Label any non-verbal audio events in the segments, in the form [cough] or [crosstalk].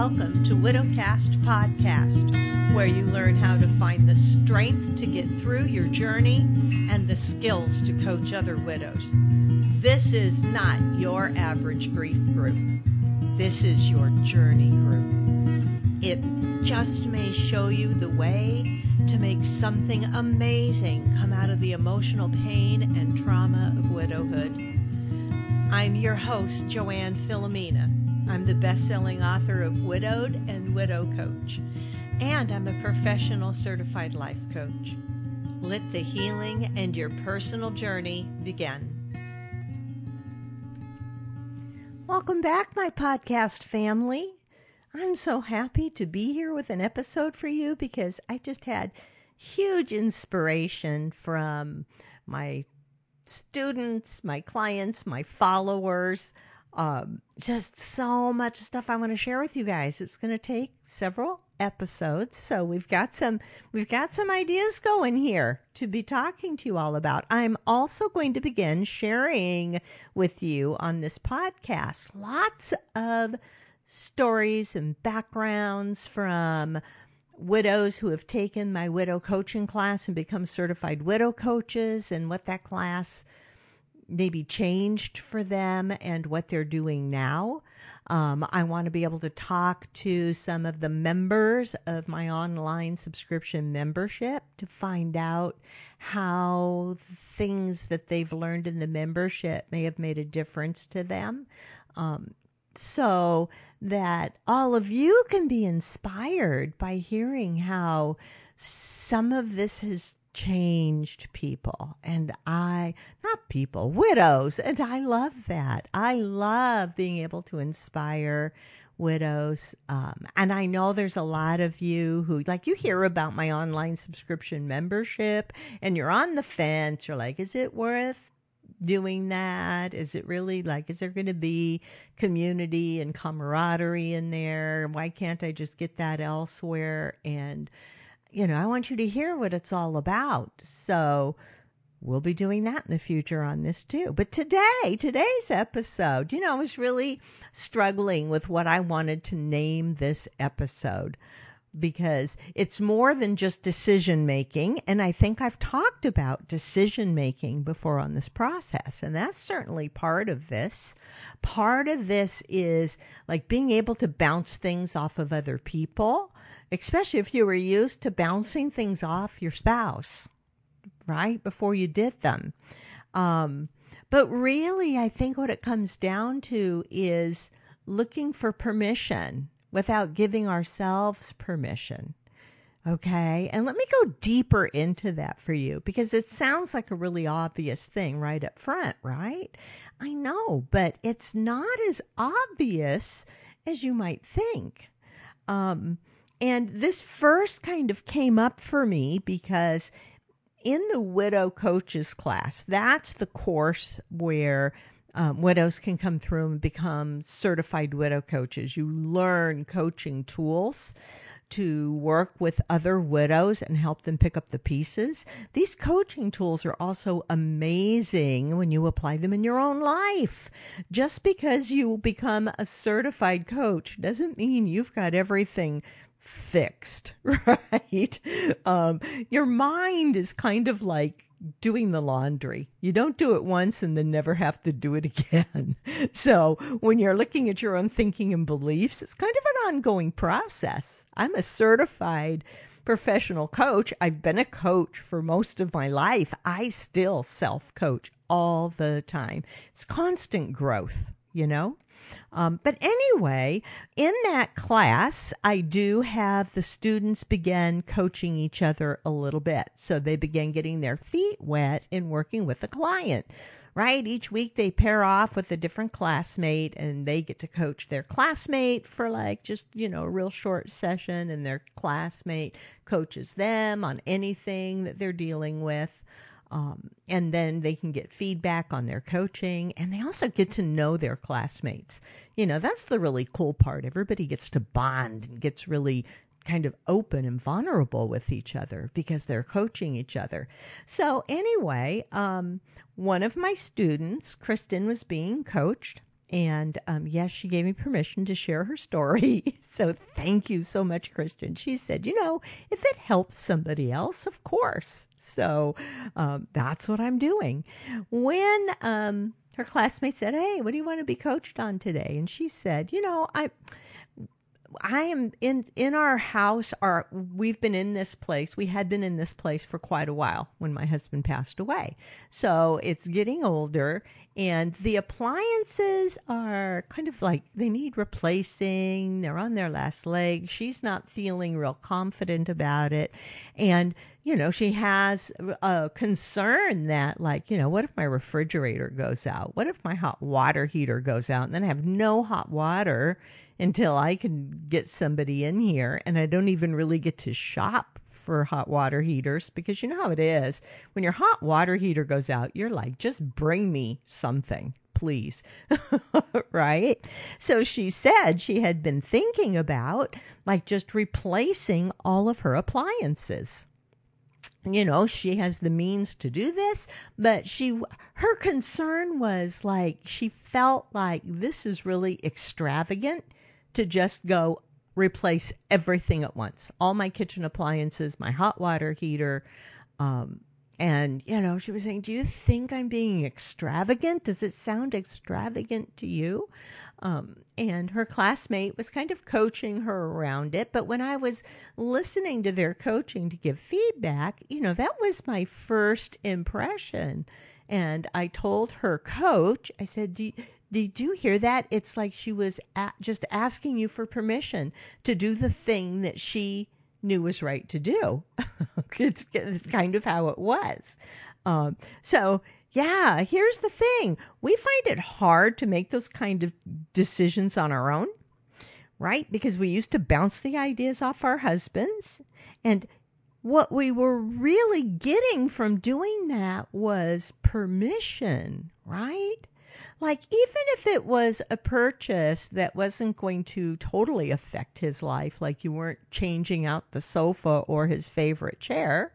Welcome to Widowcast Podcast, where you learn how to find the strength to get through your journey and the skills to coach other widows. This is not your average grief group. This is your journey group. It just may show you the way to make something amazing come out of the emotional pain and trauma of widowhood. I'm your host, Joanne Filomena. I'm the best-selling author of Widowed and Widow Coach, and I'm a professional certified life coach. Let the healing and your personal journey begin. Welcome back, my podcast family. I'm so happy to be here with an episode for you because I just had huge inspiration from my students, my clients, my followers. Um, just so much stuff I want to share with you guys. It's going to take several episodes, so we've got some we've got some ideas going here to be talking to you all about. I'm also going to begin sharing with you on this podcast lots of stories and backgrounds from widows who have taken my widow coaching class and become certified widow coaches and what that class maybe changed for them and what they're doing now. Um, I want to be able to talk to some of the members of my online subscription membership to find out how things that they've learned in the membership may have made a difference to them. Um, so that all of you can be inspired by hearing how some of this has changed people and I not people widows and I love that I love being able to inspire widows um, and I know there's a lot of you who like you hear about my online subscription membership and you're on the fence you're like is it worth doing that? Is it really like, is there going to be community and camaraderie in there? Why can't I just get that elsewhere? And, you know, I want you to hear what it's all about. So, we'll be doing that in the future on this too. But today, today's episode, you know, I was really struggling with what I wanted to name this episode because it's more than just decision making. And I think I've talked about decision making before on this process. And that's certainly part of this. Part of this is like being able to bounce things off of other people, especially if you were used to bouncing things off your spouse, right? Before you did them. Um, but really, I think what it comes down to is looking for permission without giving ourselves permission. Okay. And let me go deeper into that for you because it sounds like a really obvious thing right up front, right? I know, but it's not as obvious as you might think. Um, and this first kind of came up for me because in the widow coaches class, that's the course where um, widows can come through and become certified widow coaches. You learn coaching tools to work with other widows and help them pick up the pieces. These coaching tools are also amazing when you apply them in your own life. Just because you become a certified coach doesn't mean you've got everything fixed, [laughs] right? Um, your mind is kind of like doing the laundry. You don't do it once and then never have to do it [laughs] again. so when you're looking at your own thinking and beliefs, it's kind of an ongoing process. I'm a certified professional coach. I've been a coach for most of my life. I still self coach all the time. It's constant growth, you know? Um, but anyway, in that class, I do have the students begin coaching each other a little bit. So they begin getting their feet wet in working with the client. Right? Each week they pair off with a different classmate and they get to coach their classmate for like just, you know, a real short session and their classmate coaches them on anything that they're dealing with. Um, and then they can get feedback on their coaching and they also get to know their classmates. You know, that's the really cool part. Everybody gets to bond and gets really kind of open and vulnerable with each other because they're coaching each other. So, anyway, um, one of my students, Kristen, was being coached And um, yes, she gave me permission to share her story. [laughs] so thank you so much, Kristen. She said, you know, if it helps somebody else, of course. So um, that's what I'm doing. When um, her classmate said, "Hey, what do you want to be coached on today?" and she said, "You know, I." I am in in our house. Our we've been in this place. We had been in this place for quite a while when my husband passed away. So it's getting older, and the appliances are kind of like they need replacing. They're on their last leg. She's not feeling real confident about it, and you know she has a concern that like you know what if my refrigerator goes out? What if my hot water heater goes out, and then I have no hot water? Until I can get somebody in here and I don't even really get to shop for hot water heaters because you know how it is. When your hot water heater goes out, you're like, just bring me something, please. [laughs] right? So she said she had been thinking about like just replacing all of her appliances you know she has the means to do this but she her concern was like she felt like this is really extravagant to just go replace everything at once all my kitchen appliances, my hot water heater. Um, and, you know, she was saying, Do you think I'm being extravagant? Does it sound extravagant to you? Um, and her classmate was kind of coaching her around it. But when I was listening to their coaching to give feedback, you know, that was my first impression. And I told her coach, I said, Do you, did you hear that? It's like she was just asking you for permission to do the thing that she knew was right to do. [laughs] it's, it's, kind of how it was. Um, so, yeah, here's the thing we find it hard to make those kind of decisions on our own, right? Because we used to bounce the ideas off our husbands. And what we were really getting from doing that was permission, right? Like even if it was a purchase that wasn't going to totally affect his life like you weren't changing out the sofa or his favorite chair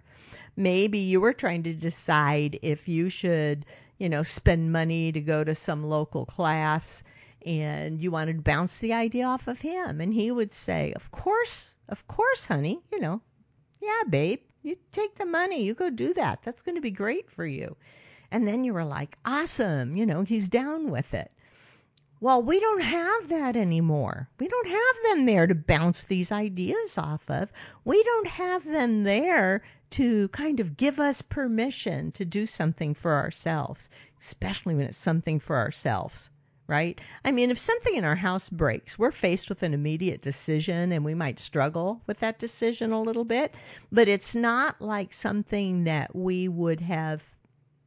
maybe you were trying to decide if you should you know spend money to go to some local class and you wanted to bounce the idea off of him. And he would say of course of course honey you know yeah babe you take the money you go do that. That's going to be great for you and then you were like, awesome, you know, he's down with it. Well, we don't have that anymore. We don't have them there to bounce these ideas off of. We don't have them there to kind of give us permission to do something for ourselves, especially when it's something for ourselves, right? I mean, if something in our house breaks, we're faced with an immediate decision and we might struggle with that decision a little bit, but it's not like something that we would have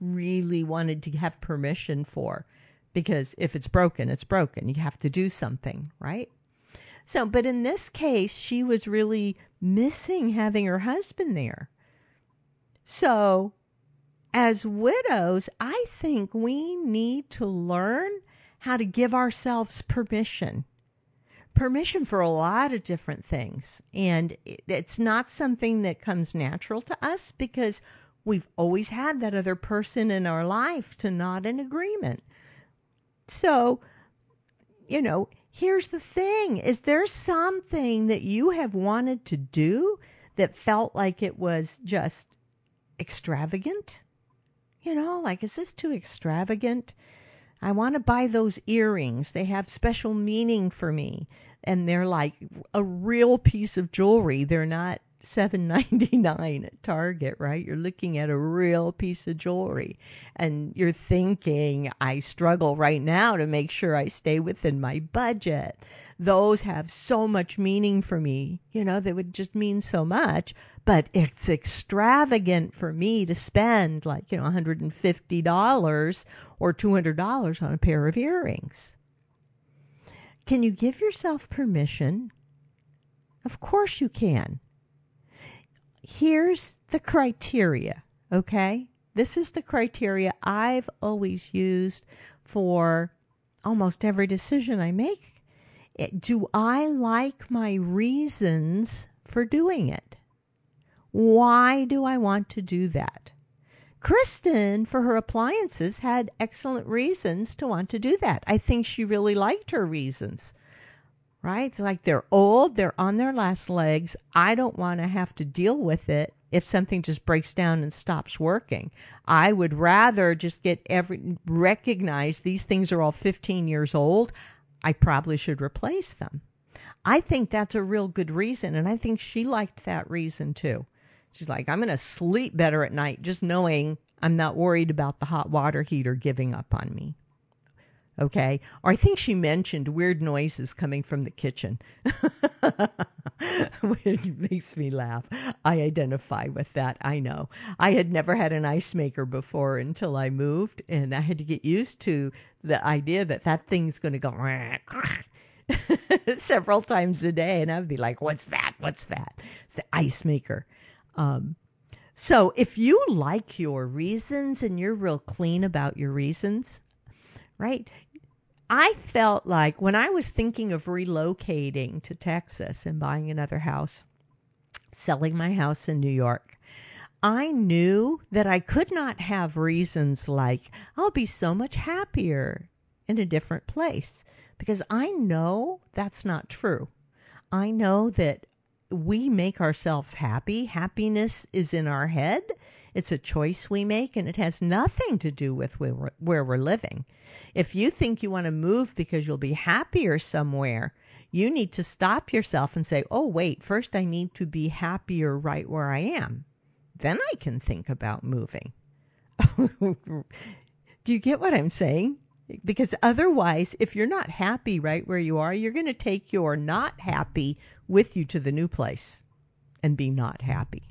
really wanted to have permission for because if it's broken, it's broken. You have to do something, right? So, but in this case, she was really missing having her husband there. So, as widows, I think we need to learn how to give ourselves permission. Permission for a lot of different things. And it's not something that comes natural to us because We've always had that other person in our life to nod in agreement. So, you know, here's the thing is there something that you have wanted to do that felt like it was just extravagant? You know, like, is this too extravagant? I want to buy those earrings. They have special meaning for me. And they're like a real piece of jewelry. They're not seven ninety nine at Target, right? You're looking at a real piece of jewelry and you're thinking, I struggle right now to make sure I stay within my budget. Those have so much meaning for me. You know, they would just mean so much, but it's extravagant for me to spend like, you know, $150 or $200 on a pair of earrings. Can you give yourself permission? Of course you can here's the criteria, okay? This is the criteria I've always used for almost every decision I make. It, do I like my reasons for doing it? Why do I want to do that? Kristen, for her appliances, had excellent reasons to want to do that. I think she really liked her reasons. Right? It's like they're old, they're on their last legs. I don't want to have to deal with it if something just breaks down and stops working. I would rather just get every recognize these things are all 15 years old. I probably should replace them. I think that's a real good reason and I think she liked that reason too. She's like, I'm going to sleep better at night just knowing I'm not worried about the hot water heater giving up on me. Okay. Or I think she mentioned weird noises coming from the kitchen, [laughs] which makes me laugh. I identify with that. I know. I had never had an ice maker before until I moved, and I had to get used to the idea that that thing's going to go [laughs] several times a day. And I would be like, What's that? What's that? It's the ice maker. Um, so if you like your reasons and you're real clean about your reasons, right? I felt like when I was thinking of relocating to Texas and buying another house, selling my house in New York, I knew that I could not have reasons like, I'll be so much happier in a different place because I know that's not true. I know that we make ourselves happy. Happiness is in our head. It's a choice we make, and it has nothing to do with where we're, living. If you think you want to move because you'll be happier somewhere, you need to stop yourself and say, oh, wait, first I need to be happier right where I am. Then I can think about moving. [laughs] do you get what I'm saying? Because otherwise, if you're not happy right where you are, you're going to take your not happy with you to the new place and be not happy.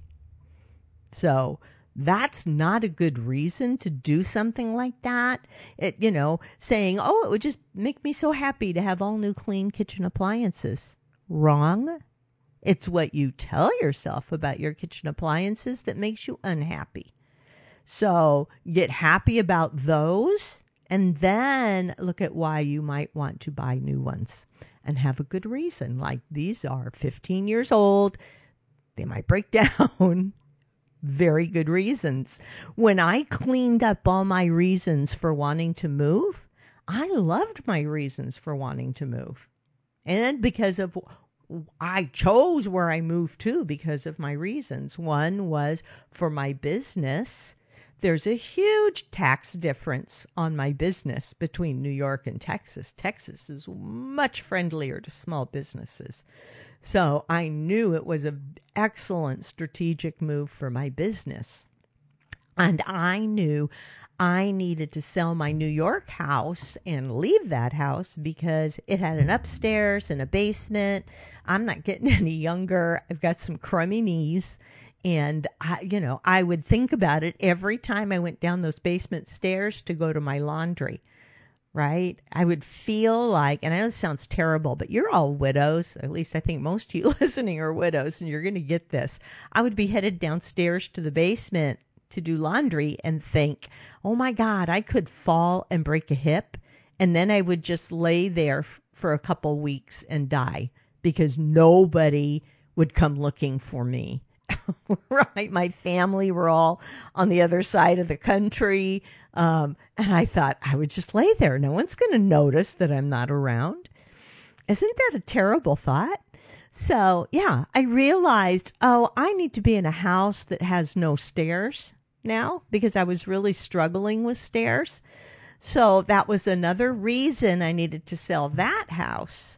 So that's not a good reason to do something like that. It, you know, saying, oh, it would just make me so happy to have all new clean kitchen appliances. Wrong. It's what you tell yourself about your kitchen appliances that makes you unhappy. So get happy about those and then look at why you might want to buy new ones and have a good reason. Like these are 15 years old, they might break [laughs] down. Very good reasons. When I cleaned up all my reasons for wanting to move, I loved my reasons for wanting to move. And because of I chose where I moved to because of my reasons. One was for my business there's a huge tax difference on my business between New York and Texas. Texas is much friendlier to small businesses. So I knew it was an excellent strategic move for my business. And I knew I needed to sell my New York house and leave that house because it had an upstairs and a basement. I'm not getting [laughs] any younger. I've got some crummy knees and I, you know, I would think about it every time I went down those basement stairs to go to my laundry. Right? I would feel like, and I know this sounds terrible, but you're all widows. At least I think most of you [laughs] listening are widows, and you're going to get this. I would be headed downstairs to the basement to do laundry and think, oh my God, I could fall and break a hip. And then I would just lay there for a couple weeks and die because nobody would come looking for me. [laughs] right? My family were all on the other side of the country. Um, and I thought I would just lay there. No one's going to notice that I'm not around. Isn't that a terrible thought? So, yeah, I realized, oh, I need to be in a house that has no stairs now because I was really struggling with stairs. So that was another reason I needed to sell that house.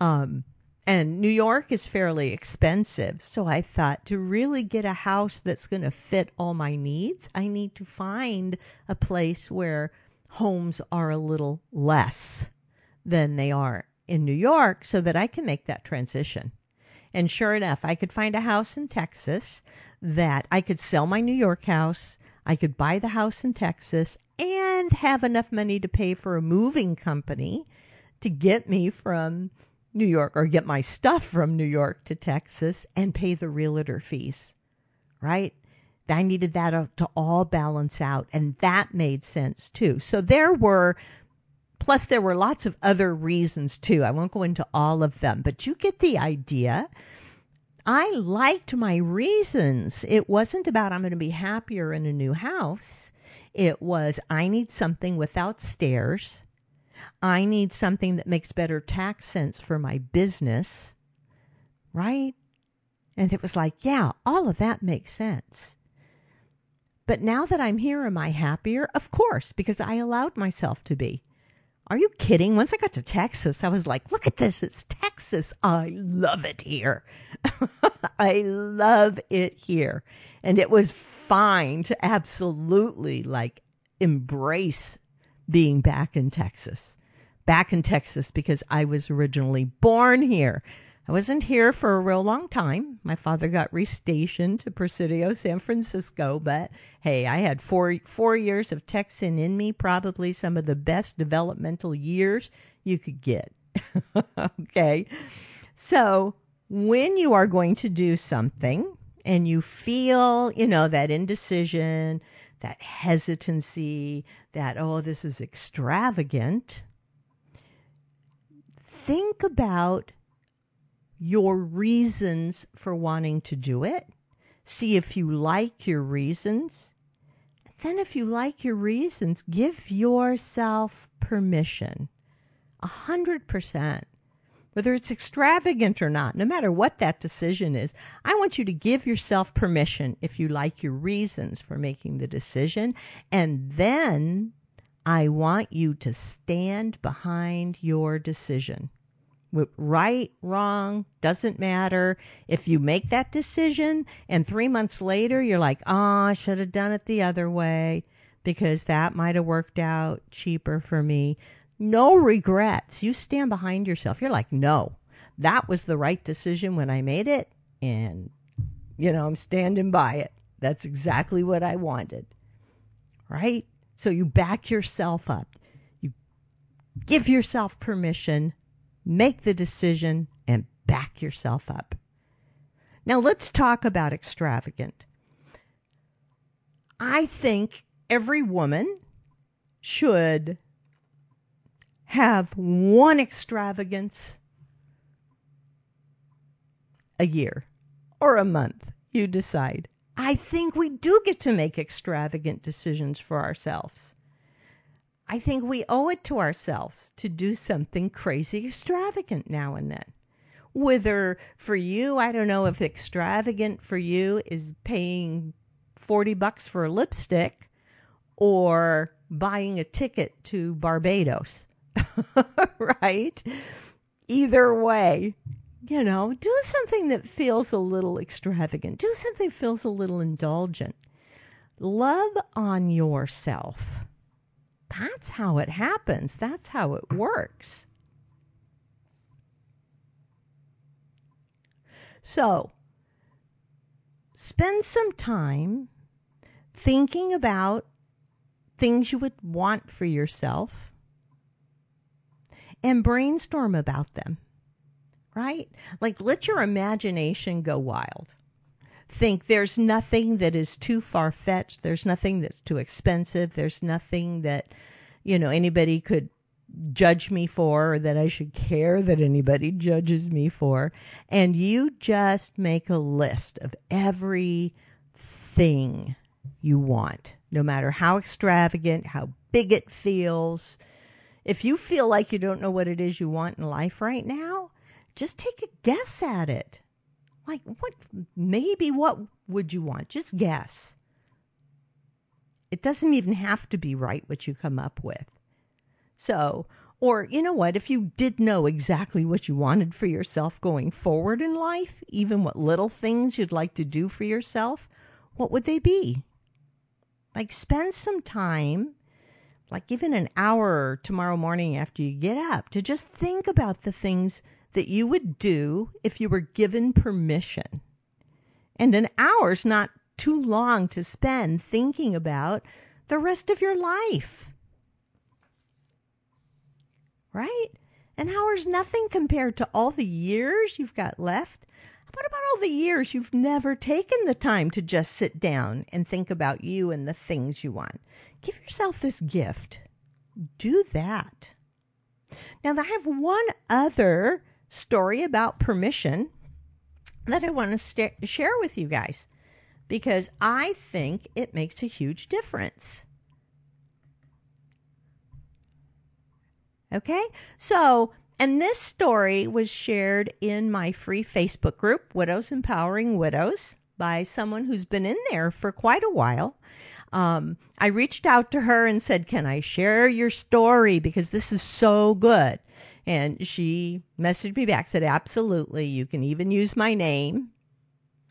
Um, and New York is fairly expensive. So I thought to really get a house that's going to fit all my needs, I need to find a place where homes are a little less than they are in New York so that I can make that transition. And sure enough, I could find a house in Texas that I could sell my New York house, I could buy the house in Texas, and have enough money to pay for a moving company to get me from New York or get my stuff from New York to Texas and pay the realtor fees, right? I needed that uh, to all balance out, and that made sense too. So there were, plus, there were lots of other reasons too. I won't go into all of them, but you get the idea. I liked my reasons. It wasn't about I'm going to be happier in a new house. It was I need something without stairs. I need something that makes better tax sense for my business. Right? And it was like, yeah, all of that makes sense. But now that I'm here, am I happier? Of course, because I allowed myself to be. Are you kidding? Once I got to Texas, I was like, look at this. It's Texas. I love it here. [laughs] I love it here. And it was fine to absolutely like embrace being back in Texas. Back in Texas because I was originally born here. I wasn't here for a real long time. My father got restationed to Presidio, San Francisco, but hey, I had four four years of Texan in me, probably some of the best developmental years you could get. [laughs] okay. So when you are going to do something and you feel, you know, that indecision, that hesitancy, that, oh, this is extravagant, think about your reasons for wanting to do it. See if you like your reasons. Then, if you like your reasons, give yourself permission. A hundred percent. Whether it's extravagant or not, no matter what that decision is, I want you to give yourself permission if you like your reasons for making the decision. And then I want you to stand behind your decision right, wrong, doesn't matter. If you make that decision and three months later you're like, oh, I should have done it the other way because that might have worked out cheaper for me. No regrets. You stand behind yourself. You're like, no, that was the right decision when I made it. And, you know, I'm standing by it. That's exactly what I wanted. Right? So you back yourself up. You give yourself permission make the decision, and back yourself up. Now, let's talk about extravagant. I think every woman should have one extravagance a year or a month. You decide. I think we do get to make extravagant decisions for ourselves. I think we owe it to ourselves to do something crazy extravagant now and then. Whether for you, I don't know if extravagant for you is paying 40 bucks for a lipstick or buying a ticket to Barbados. [laughs] right? Either way, you know, do something that feels a little extravagant. Do something feels a little indulgent. Love on yourself that's how it happens. That's how it works. So, spend some time thinking about things you would want for yourself and brainstorm about them. Right? Like, let your imagination go wild think there's nothing that is too far fetched. There's nothing that's too expensive. There's nothing that, you know, anybody could judge me for or that I should care that anybody judges me for. And you just make a list of every thing you want, no matter how extravagant, how big it feels. If you feel like you don't know what it is you want in life right now, just take a guess at it. Like, what, maybe what would you want? Just guess. It doesn't even have to be right what you come up with. So, or you know what, if you did know exactly what you wanted for yourself going forward in life, even what little things you'd like to do for yourself, what would they be? Like, spend some time, like even an hour tomorrow morning after you get up, to just think about the things that you would do if you were given permission. And an hour's not too long to spend thinking about the rest of your life. Right? An hour's nothing compared to all the years you've got left. What about all the years you've never taken the time to just sit down and think about you and the things you want? Give yourself this gift. Do that. Now, I have one other story about permission that I want to st- share with you guys because I think it makes a huge difference. Okay? So, and this story was shared in my free Facebook group, Widows Empowering Widows, by someone who's been in there for quite a while. Um, I reached out to her and said, Can I share your story? Because this is so good. And she messaged me back, said, Absolutely. You can even use my name.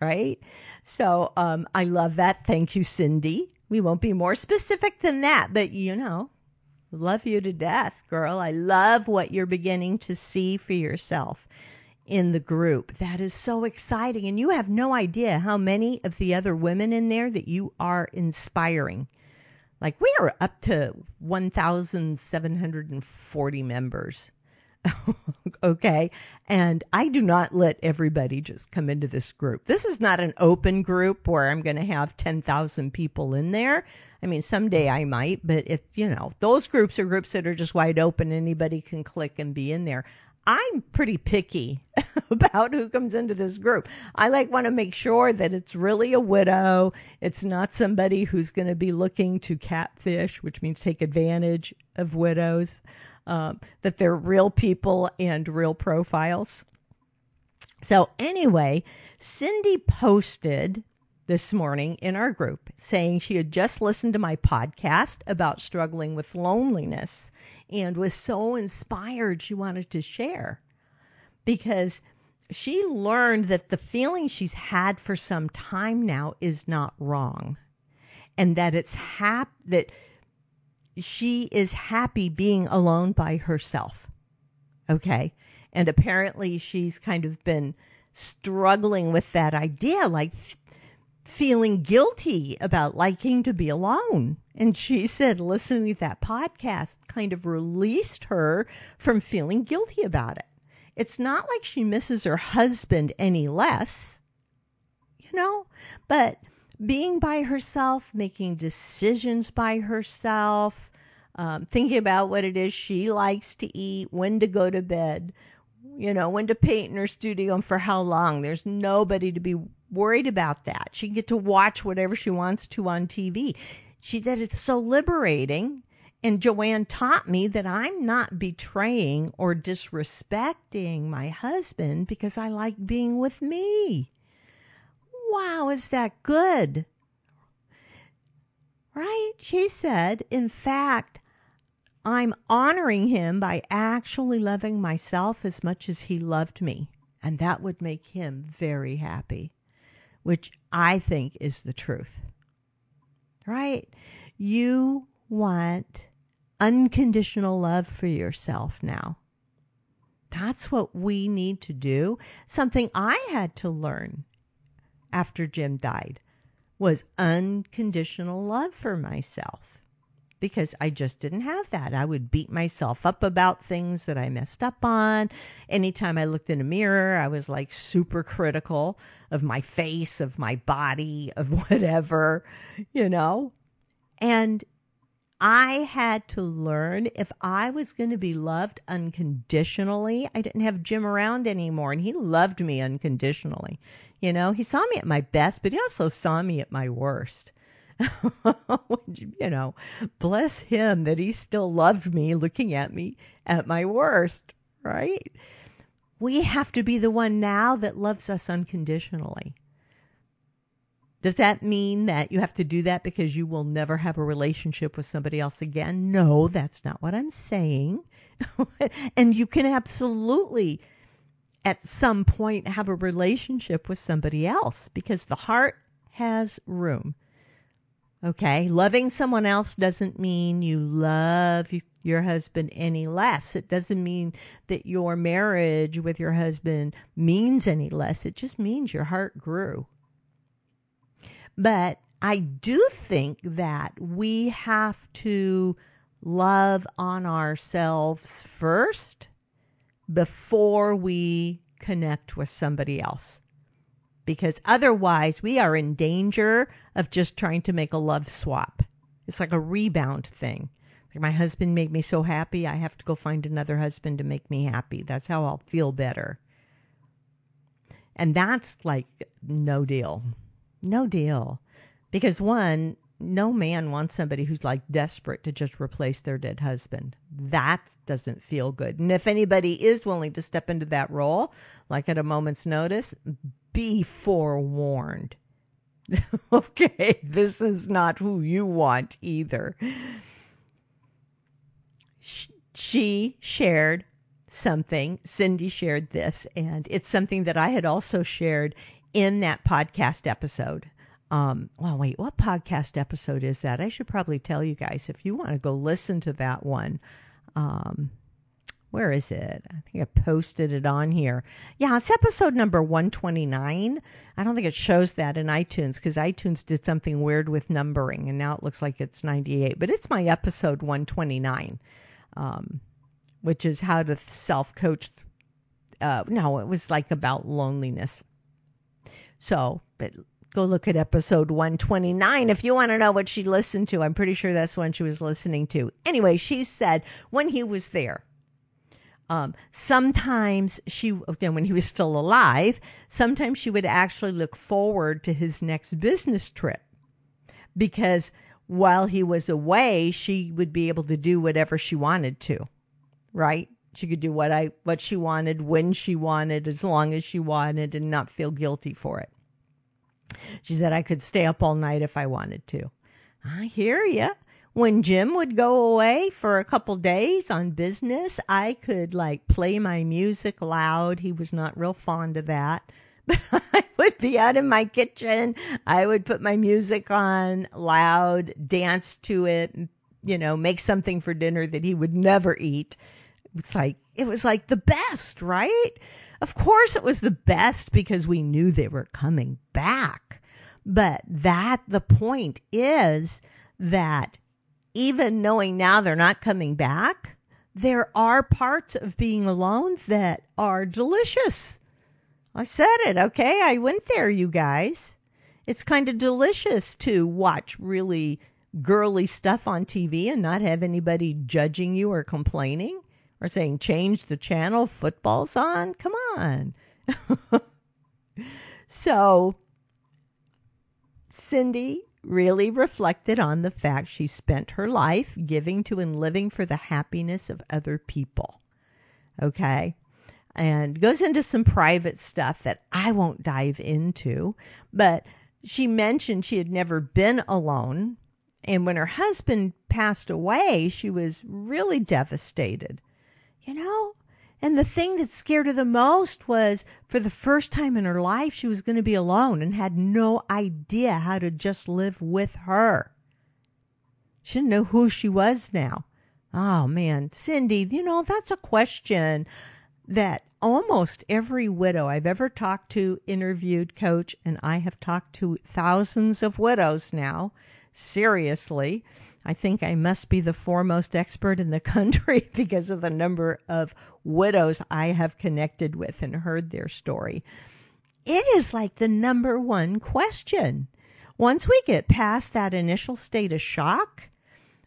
Right? So um, I love that. Thank you, Cindy. We won't be more specific than that, but you know, love you to death, girl. I love what you're beginning to see for yourself in the group. That is so exciting. And you have no idea how many of the other women in there that you are inspiring. Like we are up to 1,740 members. [laughs] okay. And I do not let everybody just come into this group. This is not an open group where I'm going to have 10,000 people in there. I mean, someday I might, but it's, you know, those groups are groups that are just wide open. Anybody can click and be in there. I'm pretty picky [laughs] about who comes into this group. I like want to make sure that it's really a widow. It's not somebody who's going to be looking to catfish, which means take advantage of widows um, that they're real people and real profiles. So, anyway, Cindy posted this morning in our group saying she had just listened to my podcast about struggling with loneliness and was so inspired she wanted to share because she learned that the feeling she's had for some time now is not wrong and that it's hap- that she is happy being alone by herself. Okay. And apparently she's kind of been struggling with that idea, like feeling guilty about liking to be alone. And she said listening to that podcast kind of released her from feeling guilty about it. It's not like she misses her husband any less, you know, but being by herself, making decisions by herself, um, thinking about what it is she likes to eat, when to go to bed, you know, when to paint in her studio and for how long. There's nobody to be worried about that. She can get to watch whatever she wants to on TV. She said it's so liberating. And Joanne taught me that I'm not betraying or disrespecting my husband because I like being with me. Wow, is that good? Right? She said, in fact, I'm honoring him by actually loving myself as much as he loved me. And that would make him very happy, which I think is the truth. Right? You want unconditional love for yourself now. That's what we need to do. Something I had to learn after Jim died was unconditional love for myself because I just didn't have that. I would beat myself up about things that I messed up on. Anytime I looked in a mirror, I was like super critical of my face, of my body, of [laughs] whatever, you know. And I had to learn if I was going to be loved unconditionally, I didn't have Jim around anymore, and he loved me unconditionally. You know, he saw me at my best, but he also saw me at my worst. [laughs] you know, bless him that he still loved me looking at me at my worst, right? We have to be the one now that loves us unconditionally. Does that mean that you have to do that because you will never have a relationship with somebody else again? No, that's not what I'm saying. [laughs] and you can absolutely, at some point, have a relationship with somebody else because the heart has room. Okay, loving someone else doesn't mean you love your husband any less. It doesn't mean that your marriage with your husband means any less. It just means your heart grew. But I do think that we have to love on ourselves first before we connect with somebody else. Because otherwise, we are in danger of just trying to make a love swap. It's like a rebound thing. Like my husband made me so happy, I have to go find another husband to make me happy. That's how I'll feel better. And that's like no deal. No deal. Because one, no man wants somebody who's like desperate to just replace their dead husband. That doesn't feel good. And if anybody is willing to step into that role, like at a moment's notice, be forewarned. [laughs] okay, this is not who you want either. She shared something. Cindy shared this, and it's something that I had also shared in that podcast episode. Um, well, wait, what podcast episode is that? I should probably tell you guys if you want to go listen to that one. Um, where is it? I think I posted it on here. Yeah, it's episode number 129. I don't think it shows that in iTunes because iTunes did something weird with numbering and now it looks like it's 98. But it's my episode 129, um, which is how to self coach. Uh, no, it was like about loneliness. So, but go look at episode 129 if you want to know what she listened to. I'm pretty sure that's when she was listening to. Anyway, she said when he was there, um, sometimes she, again, when he was still alive, sometimes she would actually look forward to his next business trip because while he was away, she would be able to do whatever she wanted to, right? She could do what I what she wanted when she wanted, as long as she wanted, and not feel guilty for it. She said I could stay up all night if I wanted to. I hear you when Jim would go away for a couple days on business, I could like play my music loud. He was not real fond of that. [laughs] But I would be out in my kitchen. I would put my music on loud, dance to it, you know, make something for dinner that he would never eat. It's like it was like the best, right? Of course it was the best because we knew they were coming back. But that the point is that even knowing now they're not coming back, there are parts of being alone that are delicious. I said it, okay? I went there, you guys. It's kind of delicious to watch really girly stuff on TV and not have anybody judging you or complaining or saying, change the channel, football's on. Come on. [laughs] so, Cindy really reflected on the fact she spent her life giving to and living for the happiness of other people. Okay? And goes into some private stuff that I won't dive into, but she mentioned she had never been alone. And when her husband passed away, she was really devastated. You know, and the thing that scared her the most was for the first time in her life, she was going to be alone and had no idea how to just live with her. She didn't know who she was now. Oh man, Cindy, you know, that's a question that almost every widow I've ever talked to, interviewed, coach, and I have talked to thousands of widows now. Seriously. I think I must be the foremost expert in the [laughs] country because of the number of widows I have connected with and heard their story. It is like the number one question. Once we get past that initial state of shock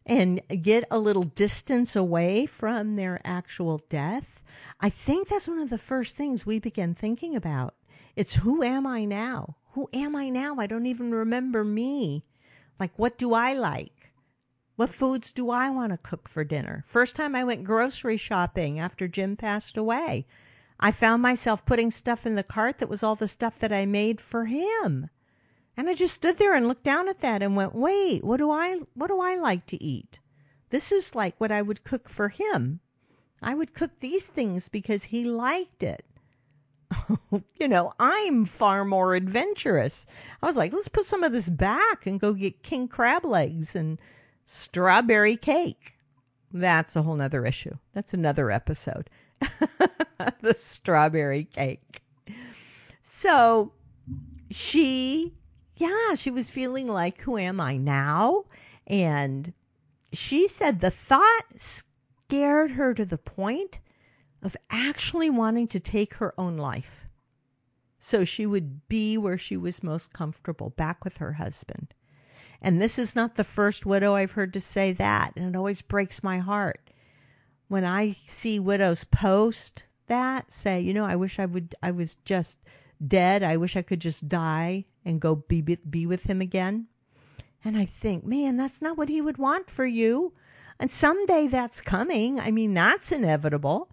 and get a little distance away from their actual death, I think that's one of the first things we begin thinking about. It's who am I now? Who am I now? I don't even remember me. Like, what do I like? What foods do I want to cook for dinner? First time I went grocery shopping after Jim passed away, I found myself putting stuff in the cart that was all the stuff that I made for him. And I just stood there and looked down at that and went, "Wait, what do I what do I like to eat? This is like what I would cook for him. I would cook these things because he liked it." [laughs] you know, I'm far more adventurous. I was like, let's put some of this back and go get king crab legs and strawberry cake. That's a whole nother issue. That's another episode. [laughs] the strawberry cake. So she, yeah, she was feeling like, who am I now? And she said the thought scared her to the point of actually wanting to take her own life. So she would be where she was most comfortable, back with her husband. And this is not the first widow I've heard to say that, and it always breaks my heart when I see widows post that say, you know, I wish I would I was just dead. I wish I could just die and go be be with him again. And I think, man, that's not what he would want for you. And someday that's coming. I mean, that's inevitable.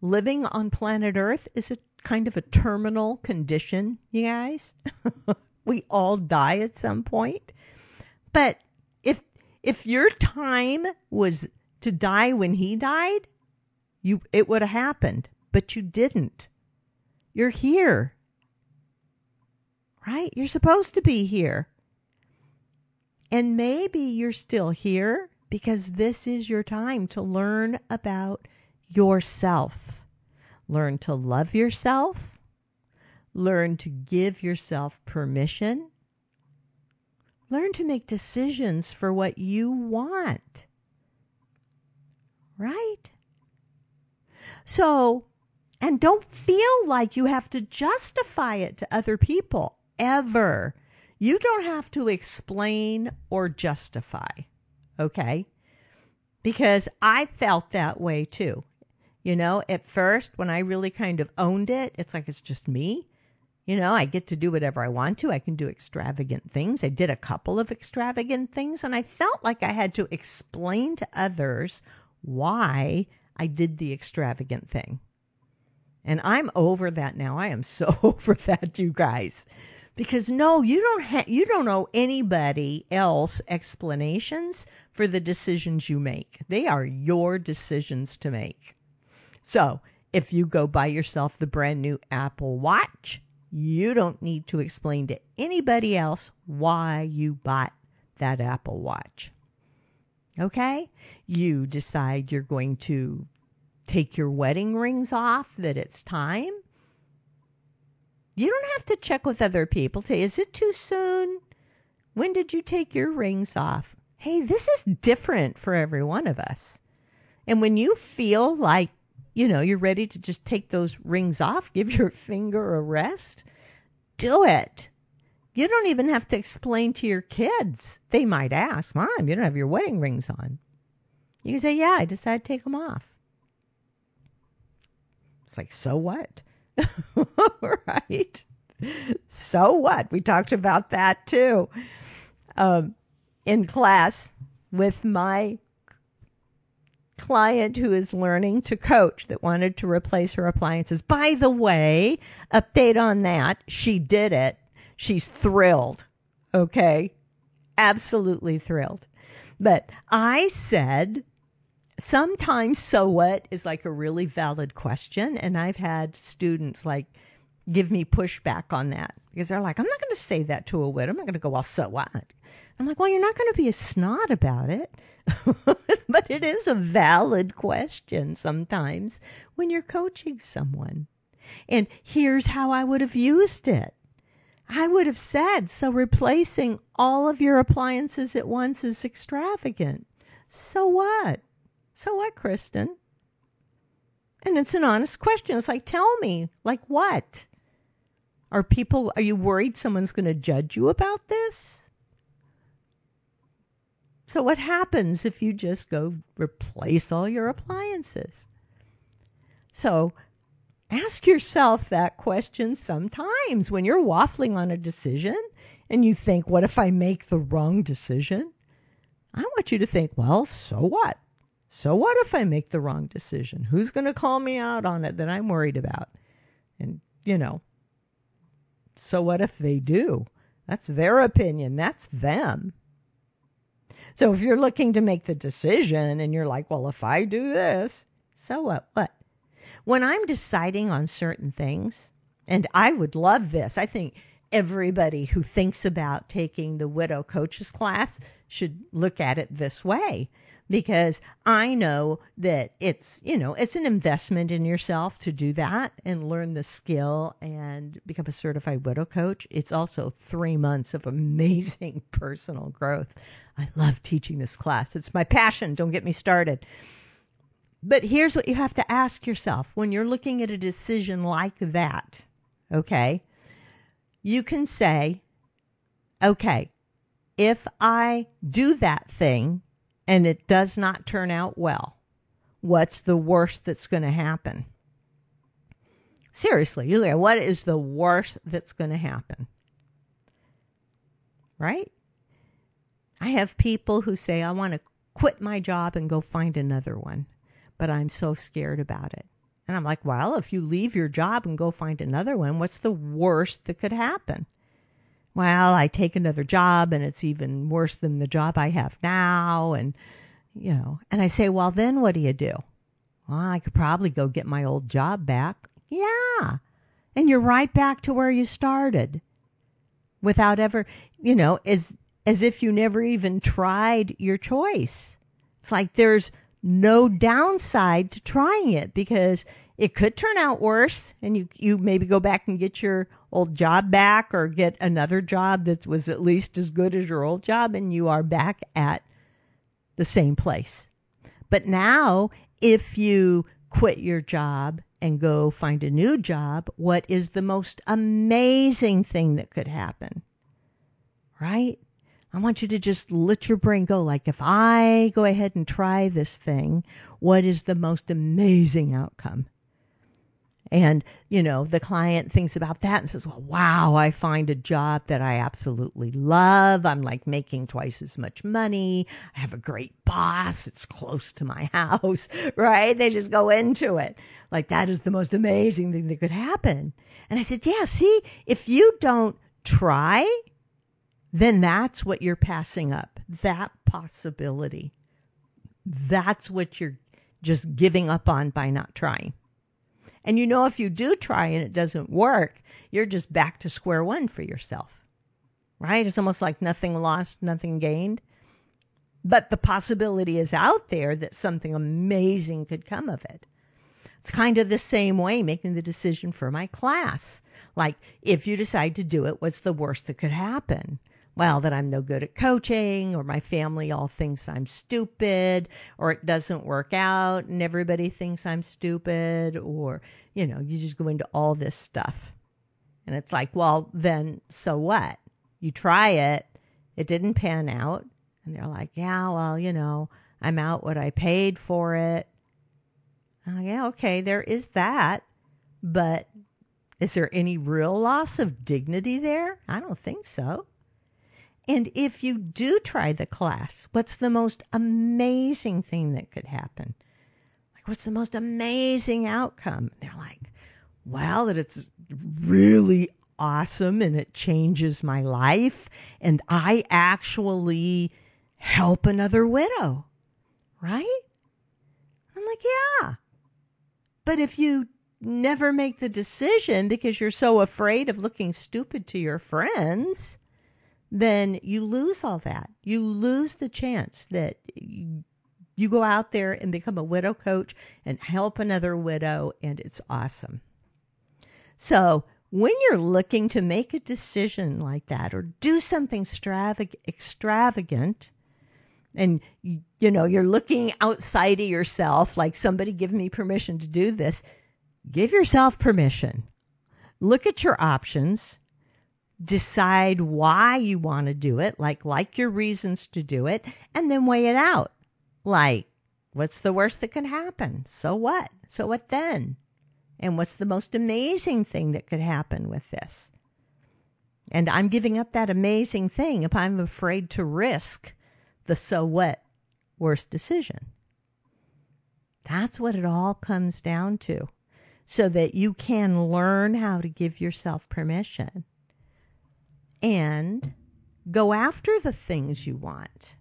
Living on planet Earth is a kind of a terminal condition, you guys. [laughs] we all die at some point. But if if your time was to die when he died, you it would have happened, but you didn't. You're here. Right? You're supposed to be here. And maybe you're still here because this is your time to learn about yourself. Learn to love yourself. Learn to give yourself permission. Learn to make decisions for what you want. Right? So, and don't feel like you have to justify it to other people ever. You don't have to explain or justify. Okay? Because I felt that way too. You know, at first, when I really kind of owned it, it's like it's just me. You know, I get to do whatever I want to. I can do extravagant things. I did a couple of extravagant things, and I felt like I had to explain to others why I did the extravagant thing. And I'm over that now. I am so [laughs] over that, you guys. Because no, you don't ha- you don't owe anybody else explanations for the decisions you make. They are your decisions to make. So, if you go buy yourself the brand new Apple Watch, you don't need to explain to anybody else why you bought that Apple Watch. Okay? You decide you're going to take your wedding rings off, that it's time. You don't have to check with other people. Say, is it too soon? When did you take your rings off? Hey, this is different for every one of us. And when you feel like, you know, you're ready to just take those rings off, give your [laughs] finger a rest, do it. You don't even have to explain to your kids. They might ask, Mom, you don't have your wedding rings on. You can say, Yeah, I decided to take them off. It's like, so what? [laughs] right? So what? We talked about that too um, in class with my client who is learning to coach that wanted to replace her appliances. By the way, update on that. She did it. She's thrilled. Okay. Absolutely thrilled. But I said, sometimes so what is like a really valid question. And I've had students like give me pushback on that because they're like, I'm not going to say that to a widow. I'm not going to go, well, so what? I'm like, well, you're not going to be a snot about it. [laughs] but it is a valid question sometimes when you're coaching someone. And here's how I would have used it. I would have said, so replacing all of your appliances at once is extravagant. So what? So what, Kristen? And it's an honest question. It's like, tell me, like what? Are people, are you worried someone's going to judge you about this? So, what happens if you just go replace all your appliances? So, ask yourself that question sometimes when you're waffling on a decision and you think, what if I make the wrong decision? I want you to think, well, so what? So what if I make the wrong decision? Who's going to call me out on it that I'm worried about? And, you know, so what if they do? That's their opinion. That's them. So if you're looking to make the decision and you're like, well, if I do this, so what? What? When I'm deciding on certain things, and I would love this, I think everybody who thinks about taking the widow coaches class should look at it this way because I know that it's, you know, it's an investment in yourself to do that and learn the skill and become a certified widow coach. It's also three months of [laughs] amazing personal growth. I love teaching this class. It's my passion. Don't get me started. But here's what you have to ask yourself when you're looking at a decision like that, okay? You can say, okay, if I do that thing, and it does not turn out well, what's the worst that's going to happen? Seriously, at what is the worst that's going to happen? Right? I have people who say, I want to quit my job and go find another one, but I'm so scared about it. And I'm like, well, if you leave your job and go find another one, what's the worst that could happen? Well, I take another job and it's even worse than the job I have now. And, you know, and I say, well, then what do you do? Well, I could probably go get my old job back. Yeah. And you're right back to where you started without ever, you know, as, as if you never even tried your choice. It's like there's no downside to trying it because it could turn out worse and you you maybe go back and get your old job back or get another job that was at least as good as your old job and you are back at the same place. But now if you quit your job and go find a new job, what is the most amazing thing that could happen? Right? I want you to just let your brain go. Like, if I go ahead and try this thing, what is the most amazing outcome? And, you know, the client thinks about that and says, well, wow, I find a job that I absolutely love. I'm like making twice as much money. I have a great boss. It's close to my [laughs] house, right? They just go into it. Like, that is the most amazing thing that could happen. And I said, yeah, see, if you don't try, then that's what you're passing up. That possibility. That's what you're just giving up on by not trying. And you know, if you do try and it doesn't work, you're just back to square one for yourself. Right? It's almost like nothing lost, nothing gained. But the possibility is out there that something amazing could come of it. It's kind of the same way making the decision for my class. Like, if you decide to do it, what's the worst that could happen? Well, that I'm no good at coaching, or my family all thinks I'm stupid, or it doesn't work out and everybody thinks I'm stupid, or, you know, you just go into all this stuff. And it's like, well, then so what? You try it, it didn't pan out. And they're like, yeah, well, you know, I'm out what I paid for it. Oh, yeah, okay, there is that. But is there any real loss of dignity there? I don't think so. And if you do try the class, what's the most amazing thing that could happen? Like, what's the most amazing outcome? They're like, well, that it's really awesome and it changes my life. And I actually help another widow, right? I'm like, yeah. But if you never make the decision because you're so afraid of looking stupid to your friends, then you lose all that. You lose the chance that you, go out there and become a widow coach and help another widow, and it's awesome. So, when you're looking to make a decision like that or do something extravag- extravagant, and you know you're looking outside of yourself like somebody give me permission to do this give yourself permission look at your options decide why you want to do it, like like your reasons to do it, and then weigh it out. Like, what's the worst that can happen? So what? So what then? And what's the most amazing thing that could happen with this? And I'm giving up that amazing thing if I'm afraid to risk the so what worst decision. That's what it all comes down to. So that you can learn how to give yourself permission and go after the things you want,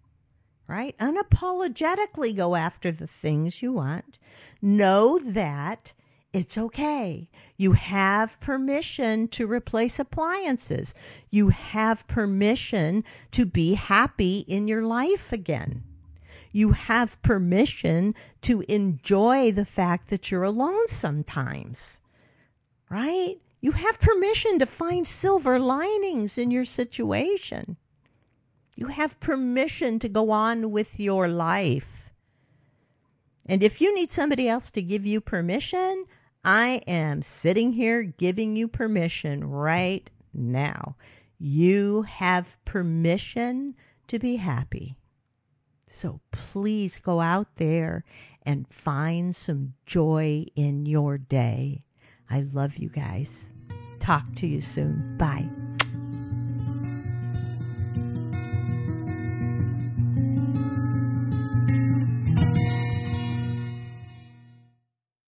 right? Unapologetically go after the things you want. Know that it's okay. You have permission to replace appliances. You have permission to be happy in your life again. You have permission to enjoy the fact that you're alone sometimes, right? You have permission to find silver linings in your situation. You have permission to go on with your life. And if you need somebody else to give you permission, I am sitting here giving you permission right now. You have permission to be happy. So please go out there and find some joy in your day. I love you guys. Talk to you soon. Bye.